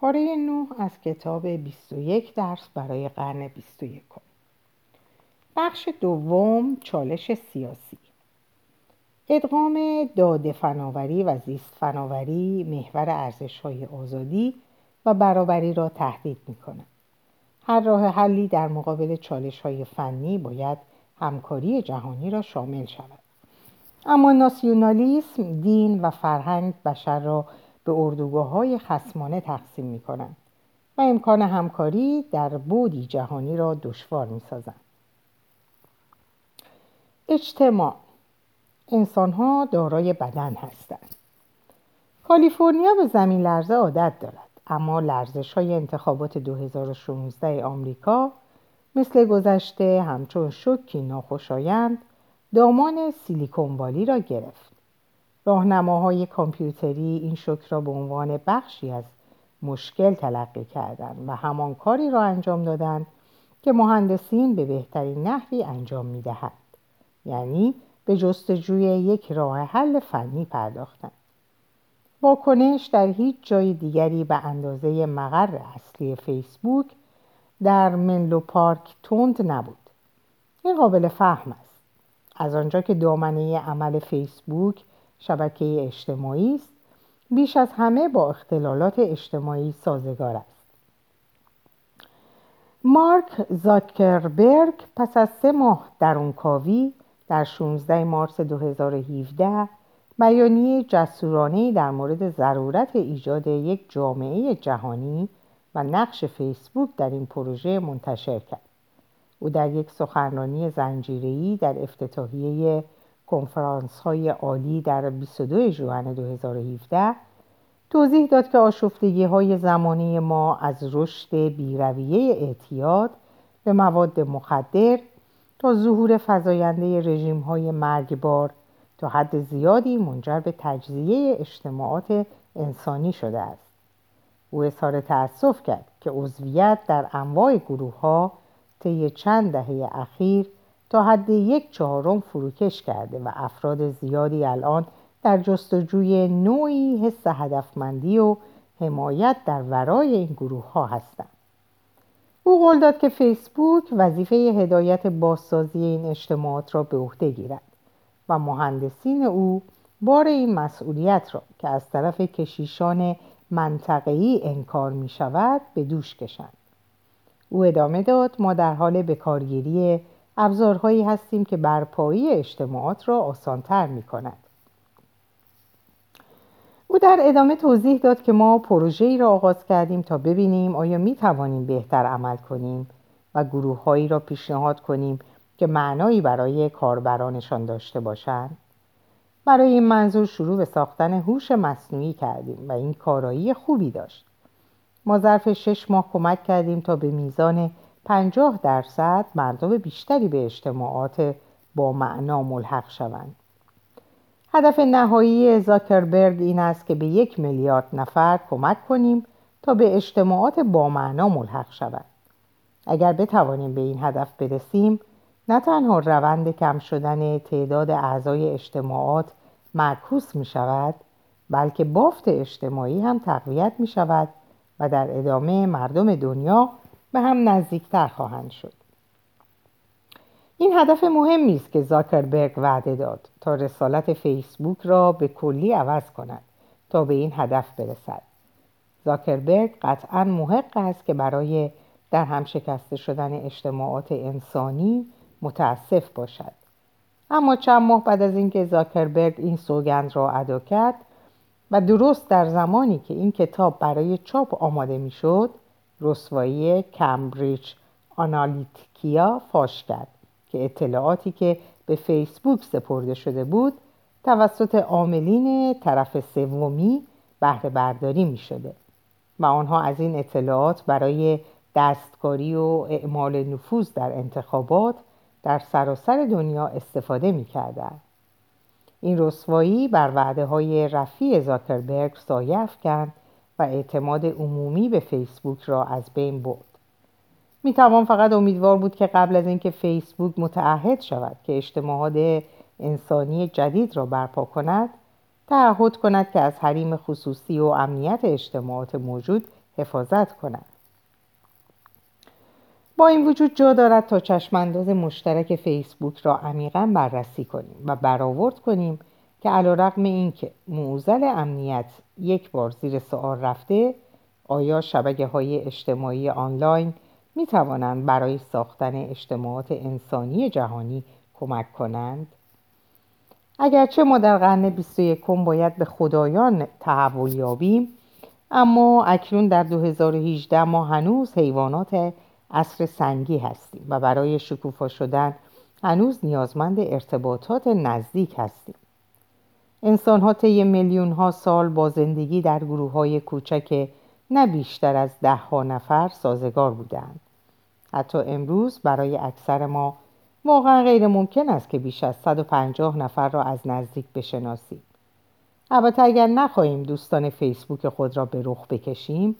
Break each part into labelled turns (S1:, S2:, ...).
S1: پاره 9 از کتاب 21 درس برای قرن 21 بخش دوم چالش سیاسی ادغام داده فناوری و زیست فناوری محور ارزش های آزادی و برابری را تهدید می کند. هر راه حلی در مقابل چالش های فنی باید همکاری جهانی را شامل شود. اما ناسیونالیسم، دین و فرهنگ بشر را به اردوگاه های خسمانه تقسیم می کنند و امکان همکاری در بودی جهانی را دشوار می سازند. اجتماع انسان ها دارای بدن هستند. کالیفرنیا به زمین لرزه عادت دارد اما لرزش های انتخابات 2016 آمریکا مثل گذشته همچون شکی ناخوشایند دامان سیلیکون والی را گرفت. راهنماهای کامپیوتری این شک را به عنوان بخشی از مشکل تلقی کردند و همان کاری را انجام دادند که مهندسین به بهترین نحوی انجام می‌دهند. یعنی به جستجوی یک راه حل فنی پرداختند. واکنش در هیچ جای دیگری به اندازه مقر اصلی فیسبوک در منلو پارک تند نبود. این قابل فهم است. از آنجا که دامنه عمل فیسبوک شبکه اجتماعی است بیش از همه با اختلالات اجتماعی سازگار است مارک زاکربرگ پس از سه ماه در اون کاوی در 16 مارس 2017 بیانیه جسورانه در مورد ضرورت ایجاد یک جامعه جهانی و نقش فیسبوک در این پروژه منتشر کرد. او در یک سخنرانی زنجیره‌ای در افتتاحیه کنفرانس های عالی در 22 ژوئن 2017 توضیح داد که آشفتگی های زمانی ما از رشد بیرویه اعتیاد به مواد مخدر تا ظهور فضاینده رژیم های مرگبار تا حد زیادی منجر به تجزیه اجتماعات انسانی شده است. او اظهار تأسف کرد که عضویت در انواع گروه ها طی چند دهه اخیر تا حد یک چهارم فروکش کرده و افراد زیادی الان در جستجوی نوعی حس هدفمندی و حمایت در ورای این گروه ها هستند. او قول داد که فیسبوک وظیفه هدایت بازسازی این اجتماعات را به عهده گیرد و مهندسین او بار این مسئولیت را که از طرف کشیشان منطقه‌ای انکار می شود به دوش کشند. او ادامه داد ما در حال بکارگیری ابزارهایی هستیم که برپایی اجتماعات را آسانتر می کند. او در ادامه توضیح داد که ما پروژه ای را آغاز کردیم تا ببینیم آیا می توانیم بهتر عمل کنیم و گروه هایی را پیشنهاد کنیم که معنایی برای کاربرانشان داشته باشند. برای این منظور شروع به ساختن هوش مصنوعی کردیم و این کارایی خوبی داشت. ما ظرف شش ماه کمک کردیم تا به میزان پنجاه درصد مردم بیشتری به اجتماعات با معنا ملحق شوند. هدف نهایی زاکربرگ این است که به یک میلیارد نفر کمک کنیم تا به اجتماعات با معنا ملحق شوند. اگر بتوانیم به این هدف برسیم نه تنها روند کم شدن تعداد اعضای اجتماعات معکوس می شود بلکه بافت اجتماعی هم تقویت می شود و در ادامه مردم دنیا به هم نزدیکتر خواهند شد. این هدف مهمی است که زاکربرگ وعده داد تا رسالت فیسبوک را به کلی عوض کند تا به این هدف برسد. زاکربرگ قطعا محق است که برای در هم شکسته شدن اجتماعات انسانی متاسف باشد. اما چند ماه بعد از اینکه زاکربرگ این سوگند را ادا کرد و درست در زمانی که این کتاب برای چاپ آماده می‌شد رسوایی کمبریج آنالیتیکیا فاش کرد که اطلاعاتی که به فیسبوک سپرده شده بود توسط عاملین طرف سومی بهره برداری می شده و آنها از این اطلاعات برای دستکاری و اعمال نفوذ در انتخابات در سراسر دنیا استفاده می کردن. این رسوایی بر وعده های رفیع زاکربرگ سایه افکند و اعتماد عمومی به فیسبوک را از بین برد. می توان فقط امیدوار بود که قبل از اینکه فیسبوک متعهد شود که اجتماعات انسانی جدید را برپا کند تعهد کند که از حریم خصوصی و امنیت اجتماعات موجود حفاظت کنند با این وجود جا دارد تا چشمانداز مشترک فیسبوک را عمیقا بررسی کنیم و برآورد کنیم که علیرغم اینکه موزل امنیت یک بار زیر سوال رفته آیا شبکه های اجتماعی آنلاین می توانند برای ساختن اجتماعات انسانی جهانی کمک کنند؟ اگرچه ما در قرن 21 باید به خدایان تحول یابیم اما اکنون در 2018 ما هنوز حیوانات عصر سنگی هستیم و برای شکوفا شدن هنوز نیازمند ارتباطات نزدیک هستیم انسان ها طی میلیون ها سال با زندگی در گروه های کوچک نه بیشتر از ده ها نفر سازگار بودند حتی امروز برای اکثر ما واقعا غیر ممکن است که بیش از 150 نفر را از نزدیک بشناسیم البته اگر نخواهیم دوستان فیسبوک خود را به رخ بکشیم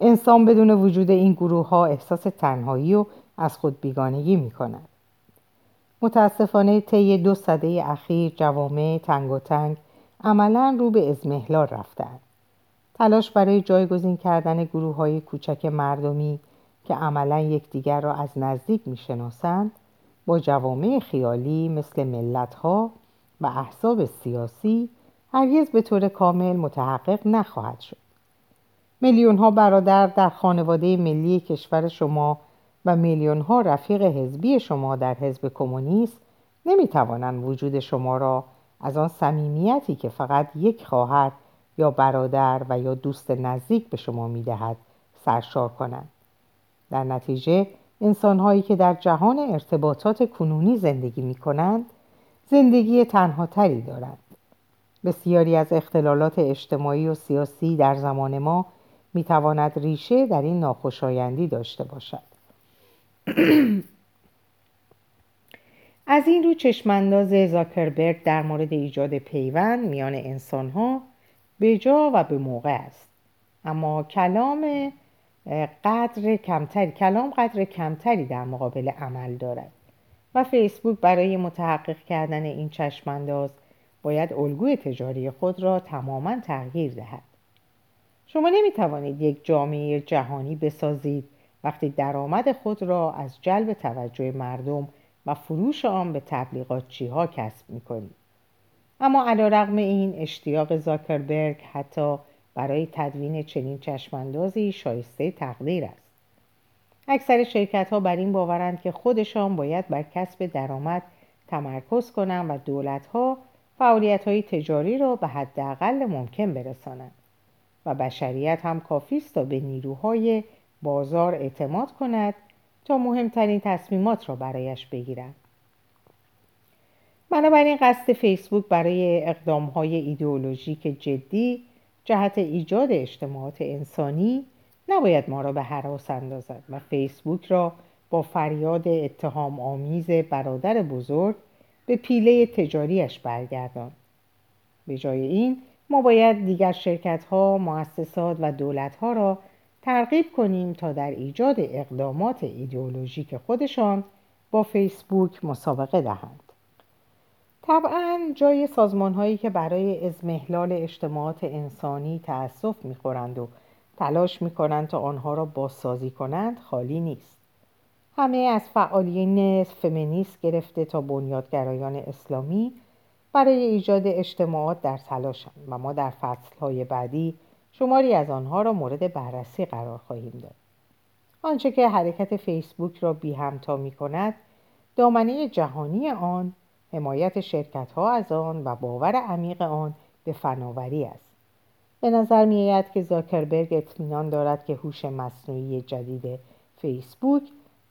S1: انسان بدون وجود این گروه ها احساس تنهایی و از خود بیگانگی می کند. متاسفانه طی دو سده اخیر جوامع تنگ و تنگ عملا رو به ازمهلال رفتند. تلاش برای جایگزین کردن گروه های کوچک مردمی که عملا یکدیگر را از نزدیک می‌شناسند با جوامع خیالی مثل ملت ها و احزاب سیاسی هرگز به طور کامل متحقق نخواهد شد. میلیون ها برادر در خانواده ملی کشور شما و میلیون ها رفیق حزبی شما در حزب کمونیست نمی توانند وجود شما را از آن صمیمیتی که فقط یک خواهر یا برادر و یا دوست نزدیک به شما می دهد سرشار کنند. در نتیجه انسانهایی که در جهان ارتباطات کنونی زندگی می کنند زندگی تنها تری دارند. بسیاری از اختلالات اجتماعی و سیاسی در زمان ما می تواند ریشه در این ناخوشایندی داشته باشد. از این رو چشمانداز زاکربرگ در مورد ایجاد پیوند میان انسانها به جا و به موقع است. اما کلام قدر کمتری کلام قدر کمتری در مقابل عمل دارد و فیسبوک برای متحقق کردن این چشمانداز باید الگوی تجاری خود را تماما تغییر دهد. شما نمی توانید یک جامعه جهانی بسازید وقتی درآمد خود را از جلب توجه مردم و فروش آن به تبلیغاتچی ها کسب می کنید. اما علا رقم این اشتیاق زاکربرگ حتی برای تدوین چنین چشماندازی شایسته تقدیر است. اکثر شرکت ها بر این باورند که خودشان باید بر کسب درآمد تمرکز کنند و دولت ها فعالیت های تجاری را به حداقل ممکن برسانند و بشریت هم کافی است تا به نیروهای بازار اعتماد کند تا مهمترین تصمیمات را برایش بگیرد. بنابراین قصد فیسبوک برای اقدام های ایدئولوژیک جدی جهت ایجاد اجتماعات انسانی نباید ما را به حراس اندازد و فیسبوک را با فریاد اتهام آمیز برادر بزرگ به پیله تجاریش برگردان. به جای این ما باید دیگر شرکت ها، مؤسسات و دولت ها را ترغیب کنیم تا در ایجاد اقدامات ایدئولوژیک خودشان با فیسبوک مسابقه دهند. طبعا جای سازمان هایی که برای ازمهلال اجتماعات انسانی تأسف می‌خورند و تلاش می‌کنند تا آنها را بازسازی کنند خالی نیست. همه از فعالین فمینیست گرفته تا بنیادگرایان اسلامی برای ایجاد اجتماعات در تلاشند و ما در فصلهای بعدی شماری از آنها را مورد بررسی قرار خواهیم داد. آنچه که حرکت فیسبوک را بی همتا می کند دامنه جهانی آن حمایت شرکت ها از آن و باور عمیق آن به فناوری است به نظر می آید که زاکربرگ اطمینان دارد که هوش مصنوعی جدید فیسبوک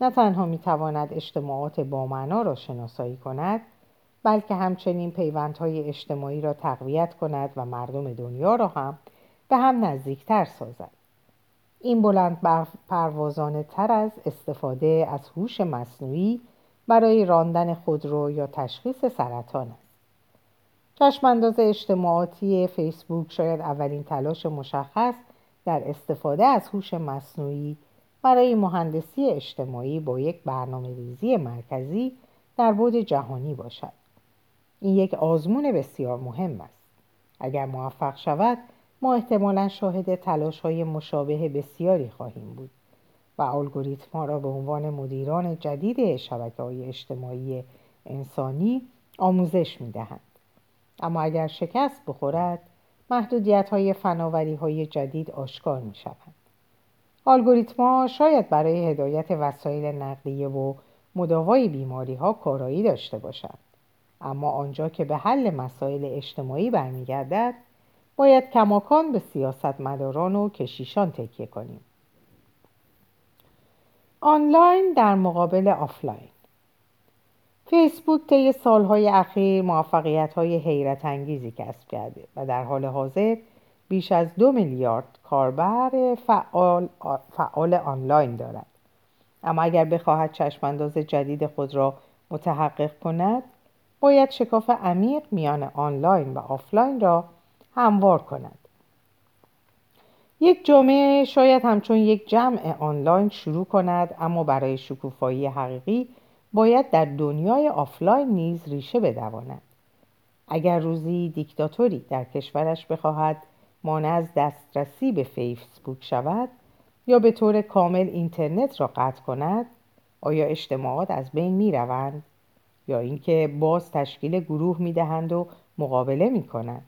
S1: نه تنها می تواند اجتماعات با معنا را شناسایی کند بلکه همچنین پیوندهای اجتماعی را تقویت کند و مردم دنیا را هم به هم نزدیکتر سازد. این بلند پروازانه تر از استفاده از هوش مصنوعی برای راندن خودرو یا تشخیص سرطان است. چشمانداز اجتماعاتی فیسبوک شاید اولین تلاش مشخص در استفاده از هوش مصنوعی برای مهندسی اجتماعی با یک برنامه ریزی مرکزی در بود جهانی باشد. این یک آزمون بسیار مهم است. اگر موفق شود ما احتمالا شاهد تلاش های مشابه بسیاری خواهیم بود و الگوریتم ها را به عنوان مدیران جدید شبکه های اجتماعی انسانی آموزش می دهند. اما اگر شکست بخورد محدودیت های فناوری های جدید آشکار می شود. الگوریتما شاید برای هدایت وسایل نقلیه و مداوای بیماری ها کارایی داشته باشند اما آنجا که به حل مسائل اجتماعی برمیگردد باید کماکان به سیاستمداران و کشیشان تکیه کنیم. آنلاین در مقابل آفلاین. فیسبوک طی سالهای اخیر موفقیت های حیرت انگیزی کسب کرده و در حال حاضر بیش از دو میلیارد کاربر فعال, فعال آنلاین دارد. اما اگر بخواهد چشمانداز جدید خود را متحقق کند باید شکاف عمیق میان آنلاین و آفلاین را هموار کند یک جامعه شاید همچون یک جمع آنلاین شروع کند اما برای شکوفایی حقیقی باید در دنیای آفلاین نیز ریشه بدواند اگر روزی دیکتاتوری در کشورش بخواهد مانع از دسترسی به فیسبوک شود یا به طور کامل اینترنت را قطع کند آیا اجتماعات از بین می روند؟ یا اینکه باز تشکیل گروه می دهند و مقابله می کنند؟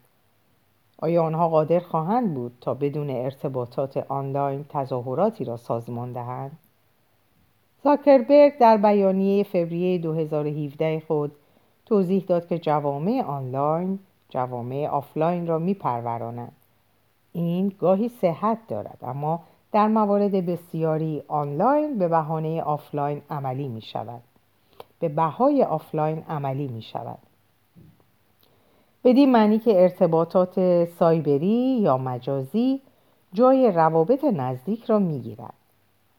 S1: آیا آنها قادر خواهند بود تا بدون ارتباطات آنلاین تظاهراتی را سازمان دهند؟ زاکربرگ در بیانیه فوریه 2017 خود توضیح داد که جوامع آنلاین جوامع آفلاین را می پرورانند. این گاهی صحت دارد اما در موارد بسیاری آنلاین به بهانه آفلاین عملی می شود به بهای آفلاین عملی می شود بدین معنی که ارتباطات سایبری یا مجازی جای روابط نزدیک را می گیرد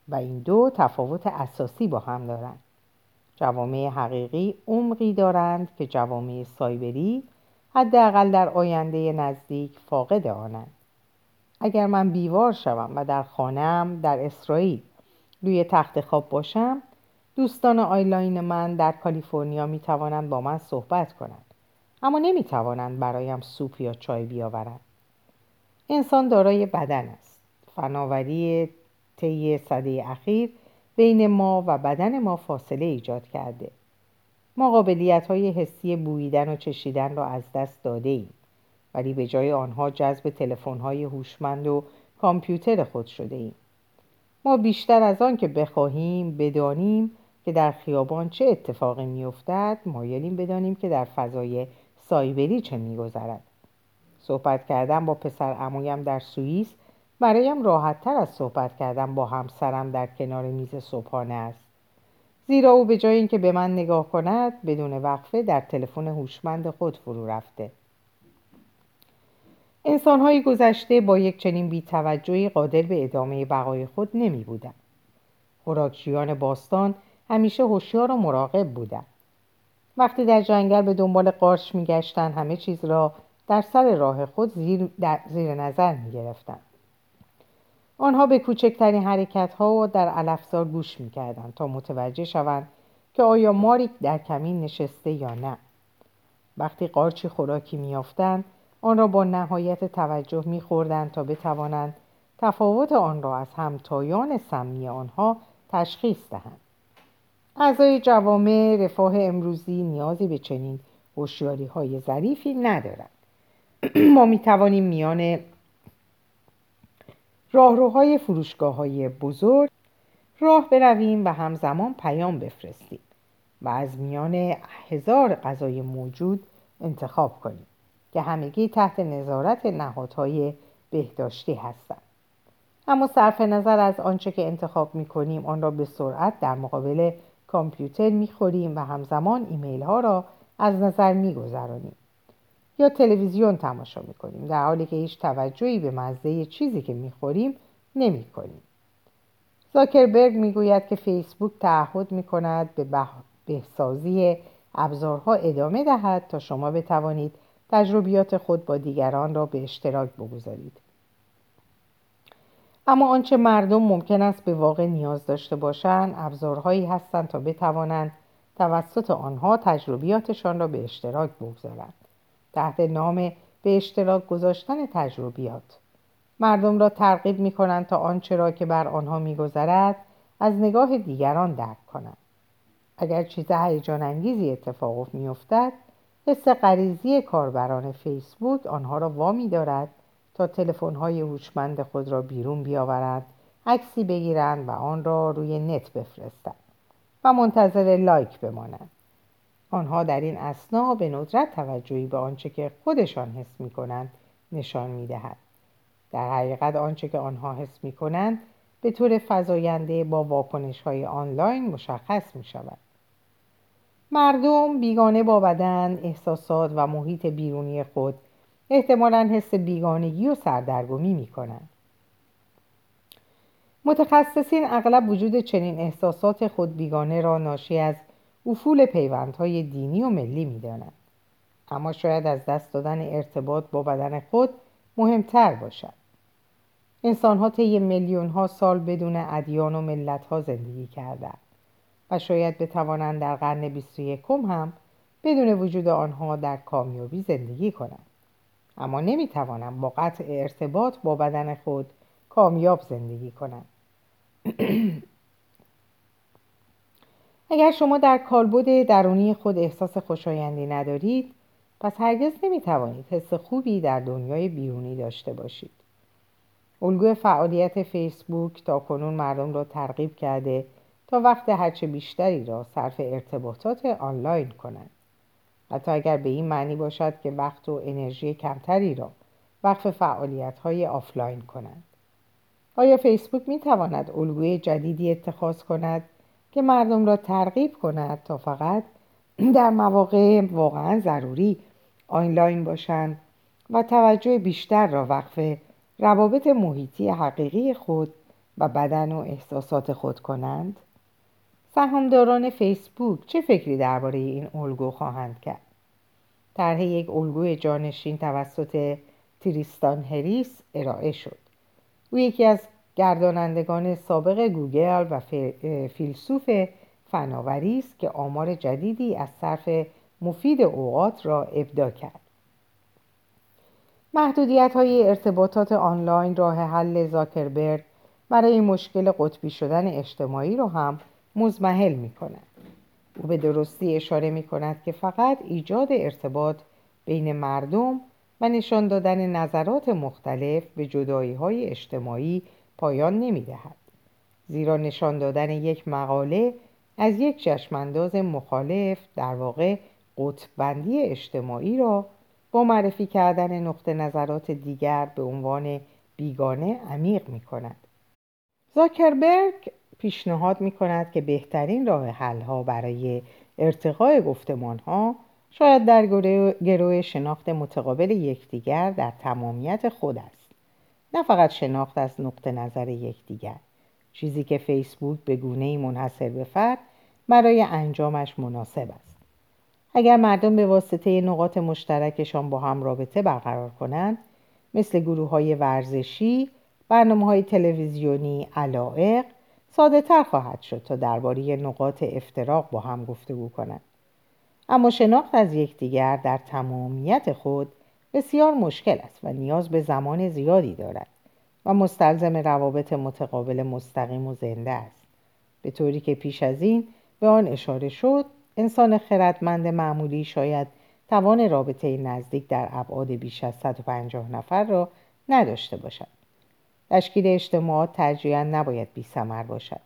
S1: و این دو تفاوت اساسی با هم دارند. جوامع حقیقی عمقی دارند که جوامع سایبری حداقل در آینده نزدیک فاقد آنند. اگر من بیوار شوم و در خانم در اسرائیل روی تخت خواب باشم دوستان آیلاین من در کالیفرنیا می توانند با من صحبت کنند. اما نمی توانند برایم سوپ یا چای بیاورند. انسان دارای بدن است. فناوری طی صده اخیر بین ما و بدن ما فاصله ایجاد کرده. ما قابلیت های حسی بوییدن و چشیدن را از دست داده ایم ولی به جای آنها جذب تلفن‌های هوشمند و کامپیوتر خود شده ایم. ما بیشتر از آن که بخواهیم بدانیم که در خیابان چه اتفاقی میافتد مایلیم بدانیم که در فضای سایبری چه میگذرد صحبت کردن با پسر امویم در سوئیس برایم راحتتر از صحبت کردن با همسرم در کنار میز صبحانه است زیرا او به جای اینکه به من نگاه کند بدون وقفه در تلفن هوشمند خود فرو رفته انسانهای گذشته با یک چنین بیتوجهی قادر به ادامه بقای خود نمی بودن. خوراکچیان باستان همیشه هوشیار و مراقب بودند. وقتی در جنگل به دنبال قارچ میگشتند همه چیز را در سر راه خود زیر, زیر نظر می گرفتن. آنها به کوچکترین حرکت ها و در علفزار گوش می کردن تا متوجه شوند که آیا ماری در کمین نشسته یا نه. وقتی قارچی خوراکی میافتند آن را با نهایت توجه میخوردند تا بتوانند تفاوت آن را از همتایان سمی آنها تشخیص دهند اعضای جوامع رفاه امروزی نیازی به چنین هوشیاری های ظریفی ندارند. ما می توانیم میان راهروهای فروشگاه های بزرگ راه برویم و همزمان پیام بفرستیم و از میان هزار غذای موجود انتخاب کنیم که همگی تحت نظارت نهادهای بهداشتی هستند. اما صرف نظر از آنچه که انتخاب می کنیم آن را به سرعت در مقابل کامپیوتر می خوریم و همزمان ایمیل ها را از نظر می گذارانیم. یا تلویزیون تماشا می کنیم در حالی که هیچ توجهی به مزه چیزی که می خوریم نمی کنیم. زاکربرگ می گوید که فیسبوک تعهد می کند به بهسازی ابزارها ادامه دهد تا شما بتوانید تجربیات خود با دیگران را به اشتراک بگذارید اما آنچه مردم ممکن است به واقع نیاز داشته باشند ابزارهایی هستند تا بتوانند توسط آنها تجربیاتشان را به اشتراک بگذارند. تحت نام به اشتراک گذاشتن تجربیات. مردم را ترغیب می کنند تا آنچه را که بر آنها میگذرد از نگاه دیگران درک کنند. اگر چیز هیجان انگیزی اتفاق میافتد حس غریزی کاربران فیسبوک آنها را وامی دارد تا تلفن‌های هوشمند خود را بیرون بیاورند عکسی بگیرند و آن را روی نت بفرستند و منتظر لایک بمانند آنها در این اسنا به ندرت توجهی به آنچه که خودشان حس می کنند نشان می دهد. در حقیقت آنچه که آنها حس می کنند به طور فضاینده با واکنش های آنلاین مشخص می شود. مردم بیگانه با بدن، احساسات و محیط بیرونی خود احتمالا حس بیگانگی و سردرگمی می کنند. متخصصین اغلب وجود چنین احساسات خود بیگانه را ناشی از افول پیوندهای دینی و ملی می دانند. اما شاید از دست دادن ارتباط با بدن خود مهمتر باشد. انسان ها طی میلیون ها سال بدون ادیان و ملت ها زندگی کردند و شاید بتوانند در قرن 21 هم بدون وجود آنها در کامیابی زندگی کنند. اما نمی‌توانم با قطع ارتباط با بدن خود کامیاب زندگی کنم. اگر شما در کالبد درونی خود احساس خوشایندی ندارید پس هرگز نمی‌توانید حس خوبی در دنیای بیرونی داشته باشید. الگوی فعالیت فیسبوک تا کنون مردم را ترغیب کرده تا وقت هرچه بیشتری را صرف ارتباطات آنلاین کنند. حتی اگر به این معنی باشد که وقت و انرژی کمتری را وقف فعالیت های آفلاین کنند آیا فیسبوک می تواند الگوی جدیدی اتخاذ کند که مردم را ترغیب کند تا فقط در مواقع واقعا ضروری آنلاین باشند و توجه بیشتر را وقف روابط محیطی حقیقی خود و بدن و احساسات خود کنند؟ سهامداران فیسبوک چه فکری درباره این الگو خواهند کرد؟ طرح یک الگوی جانشین توسط تریستان هریس ارائه شد. او یکی از گردانندگان سابق گوگل و فیلسوف فناوری است که آمار جدیدی از صرف مفید اوقات را ابدا کرد. محدودیت های ارتباطات آنلاین راه حل زاکربرگ برای مشکل قطبی شدن اجتماعی را هم مزمحل می کند. او به درستی اشاره می کند که فقط ایجاد ارتباط بین مردم و نشان دادن نظرات مختلف به جدایی های اجتماعی پایان نمی دهد. زیرا نشان دادن یک مقاله از یک چشمانداز مخالف در واقع قطبندی اجتماعی را با معرفی کردن نقطه نظرات دیگر به عنوان بیگانه عمیق می کند. زاکربرگ پیشنهاد می کند که بهترین راه حل ها برای ارتقای گفتمان ها شاید در گروه شناخت متقابل یکدیگر در تمامیت خود است. نه فقط شناخت از نقطه نظر یکدیگر. چیزی که فیسبوک به گونه منحصر به فرد برای انجامش مناسب است. اگر مردم به واسطه نقاط مشترکشان با هم رابطه برقرار کنند مثل گروه های ورزشی برنامه های تلویزیونی علائق ساده تر خواهد شد تا درباره نقاط افتراق با هم گفتگو کنند. اما شناخت از یکدیگر در تمامیت خود بسیار مشکل است و نیاز به زمان زیادی دارد و مستلزم روابط متقابل مستقیم و زنده است. به طوری که پیش از این به آن اشاره شد انسان خردمند معمولی شاید توان رابطه نزدیک در ابعاد بیش از 150 نفر را نداشته باشد. تشکیل اجتماعات ترجیحاً نباید بی سمر باشد.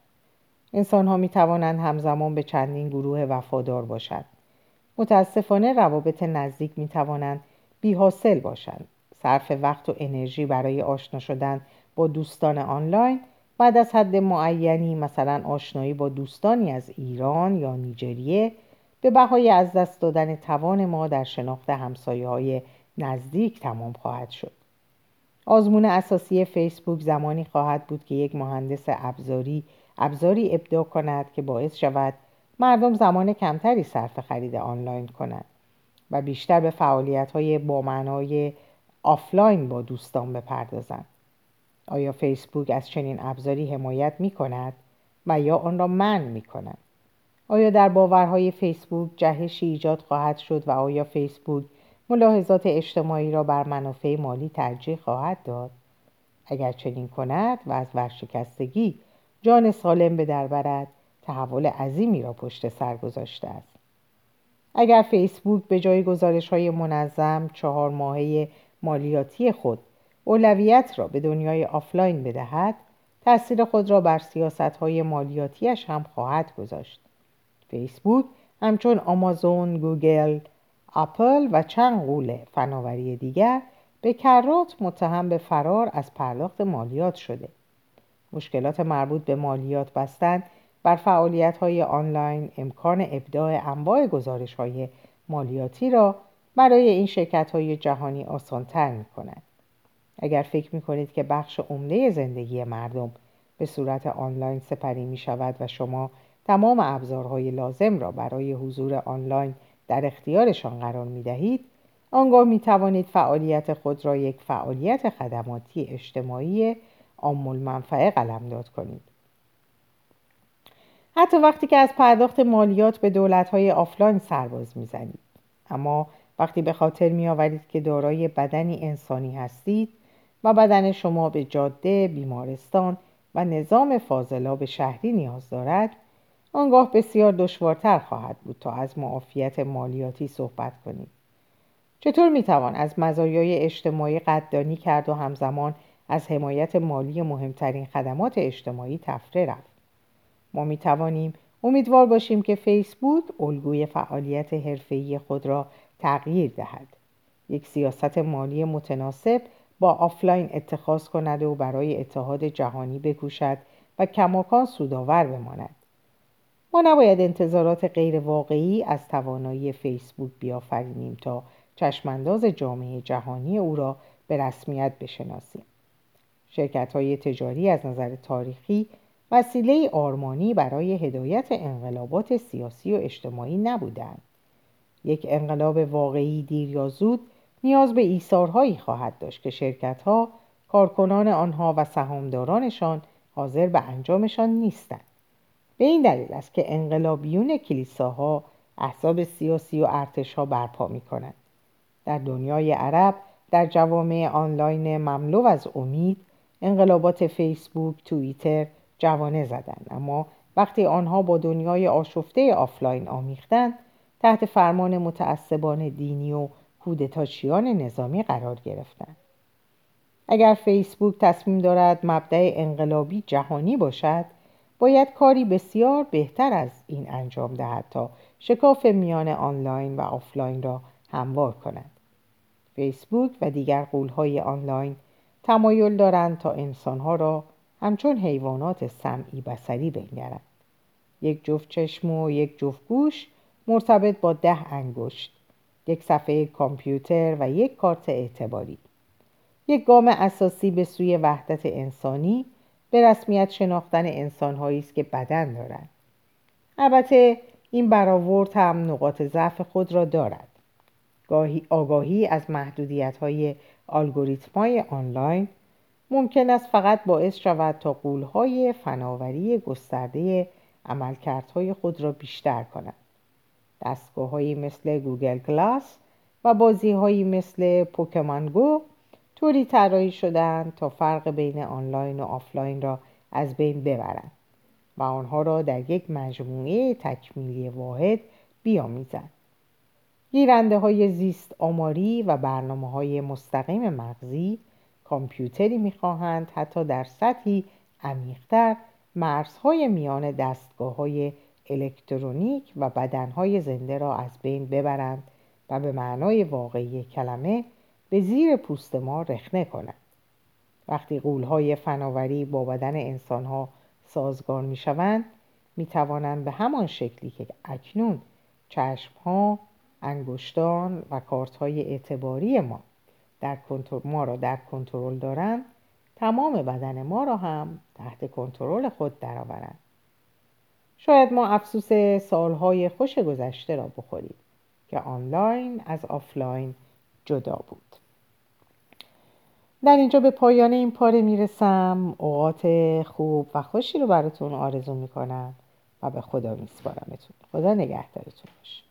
S1: انسان ها می توانند همزمان به چندین گروه وفادار باشند. متاسفانه روابط نزدیک می توانند بی حاصل باشند. صرف وقت و انرژی برای آشنا شدن با دوستان آنلاین بعد از حد معینی مثلا آشنایی با دوستانی از ایران یا نیجریه به بهای از دست دادن توان ما در شناخت همسایه های نزدیک تمام خواهد شد. آزمون اساسی فیسبوک زمانی خواهد بود که یک مهندس ابزاری ابزاری ابداع کند که باعث شود مردم زمان کمتری صرف خرید آنلاین کنند و بیشتر به فعالیت های با معنای آفلاین با دوستان بپردازند. آیا فیسبوک از چنین ابزاری حمایت می کند و یا آن را منع می کند آیا در باورهای فیسبوک جهشی ایجاد خواهد شد و آیا فیسبوک ملاحظات اجتماعی را بر منافع مالی ترجیح خواهد داد. اگر چنین کند و از ورشکستگی جان سالم به در برد تحول عظیمی را پشت سر گذاشته است. اگر فیسبوک به جای گزارش های منظم چهار ماهه مالیاتی خود اولویت را به دنیای آفلاین بدهد تاثیر خود را بر سیاست های مالیاتیش هم خواهد گذاشت. فیسبوک همچون آمازون، گوگل، اپل و چند غول فناوری دیگر به کرات متهم به فرار از پرداخت مالیات شده مشکلات مربوط به مالیات بستن بر فعالیت های آنلاین امکان ابداع انواع گزارش های مالیاتی را برای این شرکت های جهانی آسانتر می کند. اگر فکر می کنید که بخش عمده زندگی مردم به صورت آنلاین سپری می شود و شما تمام ابزارهای لازم را برای حضور آنلاین در اختیارشان قرار می دهید آنگاه می توانید فعالیت خود را یک فعالیت خدماتی اجتماعی آمول منفعه قلمداد کنید. حتی وقتی که از پرداخت مالیات به دولت‌های آفلاین سرباز می‌زنید. اما وقتی به خاطر میآورید که دارای بدنی انسانی هستید و بدن شما به جاده، بیمارستان و نظام فاضلاب شهری نیاز دارد آنگاه بسیار دشوارتر خواهد بود تا از معافیت مالیاتی صحبت کنید چطور می‌توان از مزایای اجتماعی قدردانی کرد و همزمان از حمایت مالی مهمترین خدمات اجتماعی طفره رفت؟ ما می توانیم امیدوار باشیم که فیسبوک الگوی فعالیت حرفه‌ای خود را تغییر دهد. یک سیاست مالی متناسب با آفلاین اتخاذ کند و برای اتحاد جهانی بکوشد و کماکان سودآور بماند. ما نباید انتظارات غیر واقعی از توانایی فیسبوک بیافرینیم تا چشمانداز جامعه جهانی او را به رسمیت بشناسیم. شرکت های تجاری از نظر تاریخی وسیله آرمانی برای هدایت انقلابات سیاسی و اجتماعی نبودند یک انقلاب واقعی دیر یا زود نیاز به ایثارهایی خواهد داشت که شرکتها کارکنان آنها و سهامدارانشان حاضر به انجامشان نیستند. به این دلیل است که انقلابیون کلیساها احزاب سیاسی و ارتشها برپا می کنند در دنیای عرب در جوامع آنلاین مملو از امید انقلابات فیسبوک، توییتر جوانه زدند. اما وقتی آنها با دنیای آشفته آفلاین آمیختند تحت فرمان متعصبان دینی و کودتاچیان نظامی قرار گرفتند. اگر فیسبوک تصمیم دارد مبدع انقلابی جهانی باشد باید کاری بسیار بهتر از این انجام دهد تا شکاف میان آنلاین و آفلاین را هموار کند. فیسبوک و دیگر غولهای آنلاین تمایل دارند تا انسانها را همچون حیوانات سمعی بصری بنگرند. یک جفت چشم و یک جفت گوش مرتبط با ده انگشت یک صفحه کامپیوتر و یک کارت اعتباری. یک گام اساسی به سوی وحدت انسانی به رسمیت شناختن انسانهایی است که بدن دارند. البته این برآورد هم نقاط ضعف خود را دارد. گاهی آگاهی از محدودیت های الگوریتم های آنلاین ممکن است فقط باعث شود تا قولهای فناوری گسترده عملکردهای خود را بیشتر کند دستگاه مثل گوگل گلاس و بازی مثل پوکمان گو طوری طراحی شدند تا فرق بین آنلاین و آفلاین را از بین ببرند و آنها را در یک مجموعه تکمیلی واحد بیامیزند گیرنده های زیست آماری و برنامه های مستقیم مغزی کامپیوتری می‌خواهند حتی در سطحی عمیقتر مرزهای میان دستگاه های الکترونیک و بدنهای زنده را از بین ببرند و به معنای واقعی کلمه به زیر پوست ما رخنه کنند. وقتی قولهای فناوری با بدن انسانها سازگار می شوند می توانند به همان شکلی که اکنون چشمها، انگشتان و کارت های اعتباری ما در ما را در کنترل دارند تمام بدن ما را هم تحت کنترل خود درآورند. شاید ما افسوس سالهای خوش گذشته را بخوریم که آنلاین از آفلاین جدا بود. در اینجا به پایان این پاره می‌رسم. اوقات خوب و خوشی رو براتون آرزو می‌کنم و به خدا میسپارمتون. خدا نگهدارتون باشه.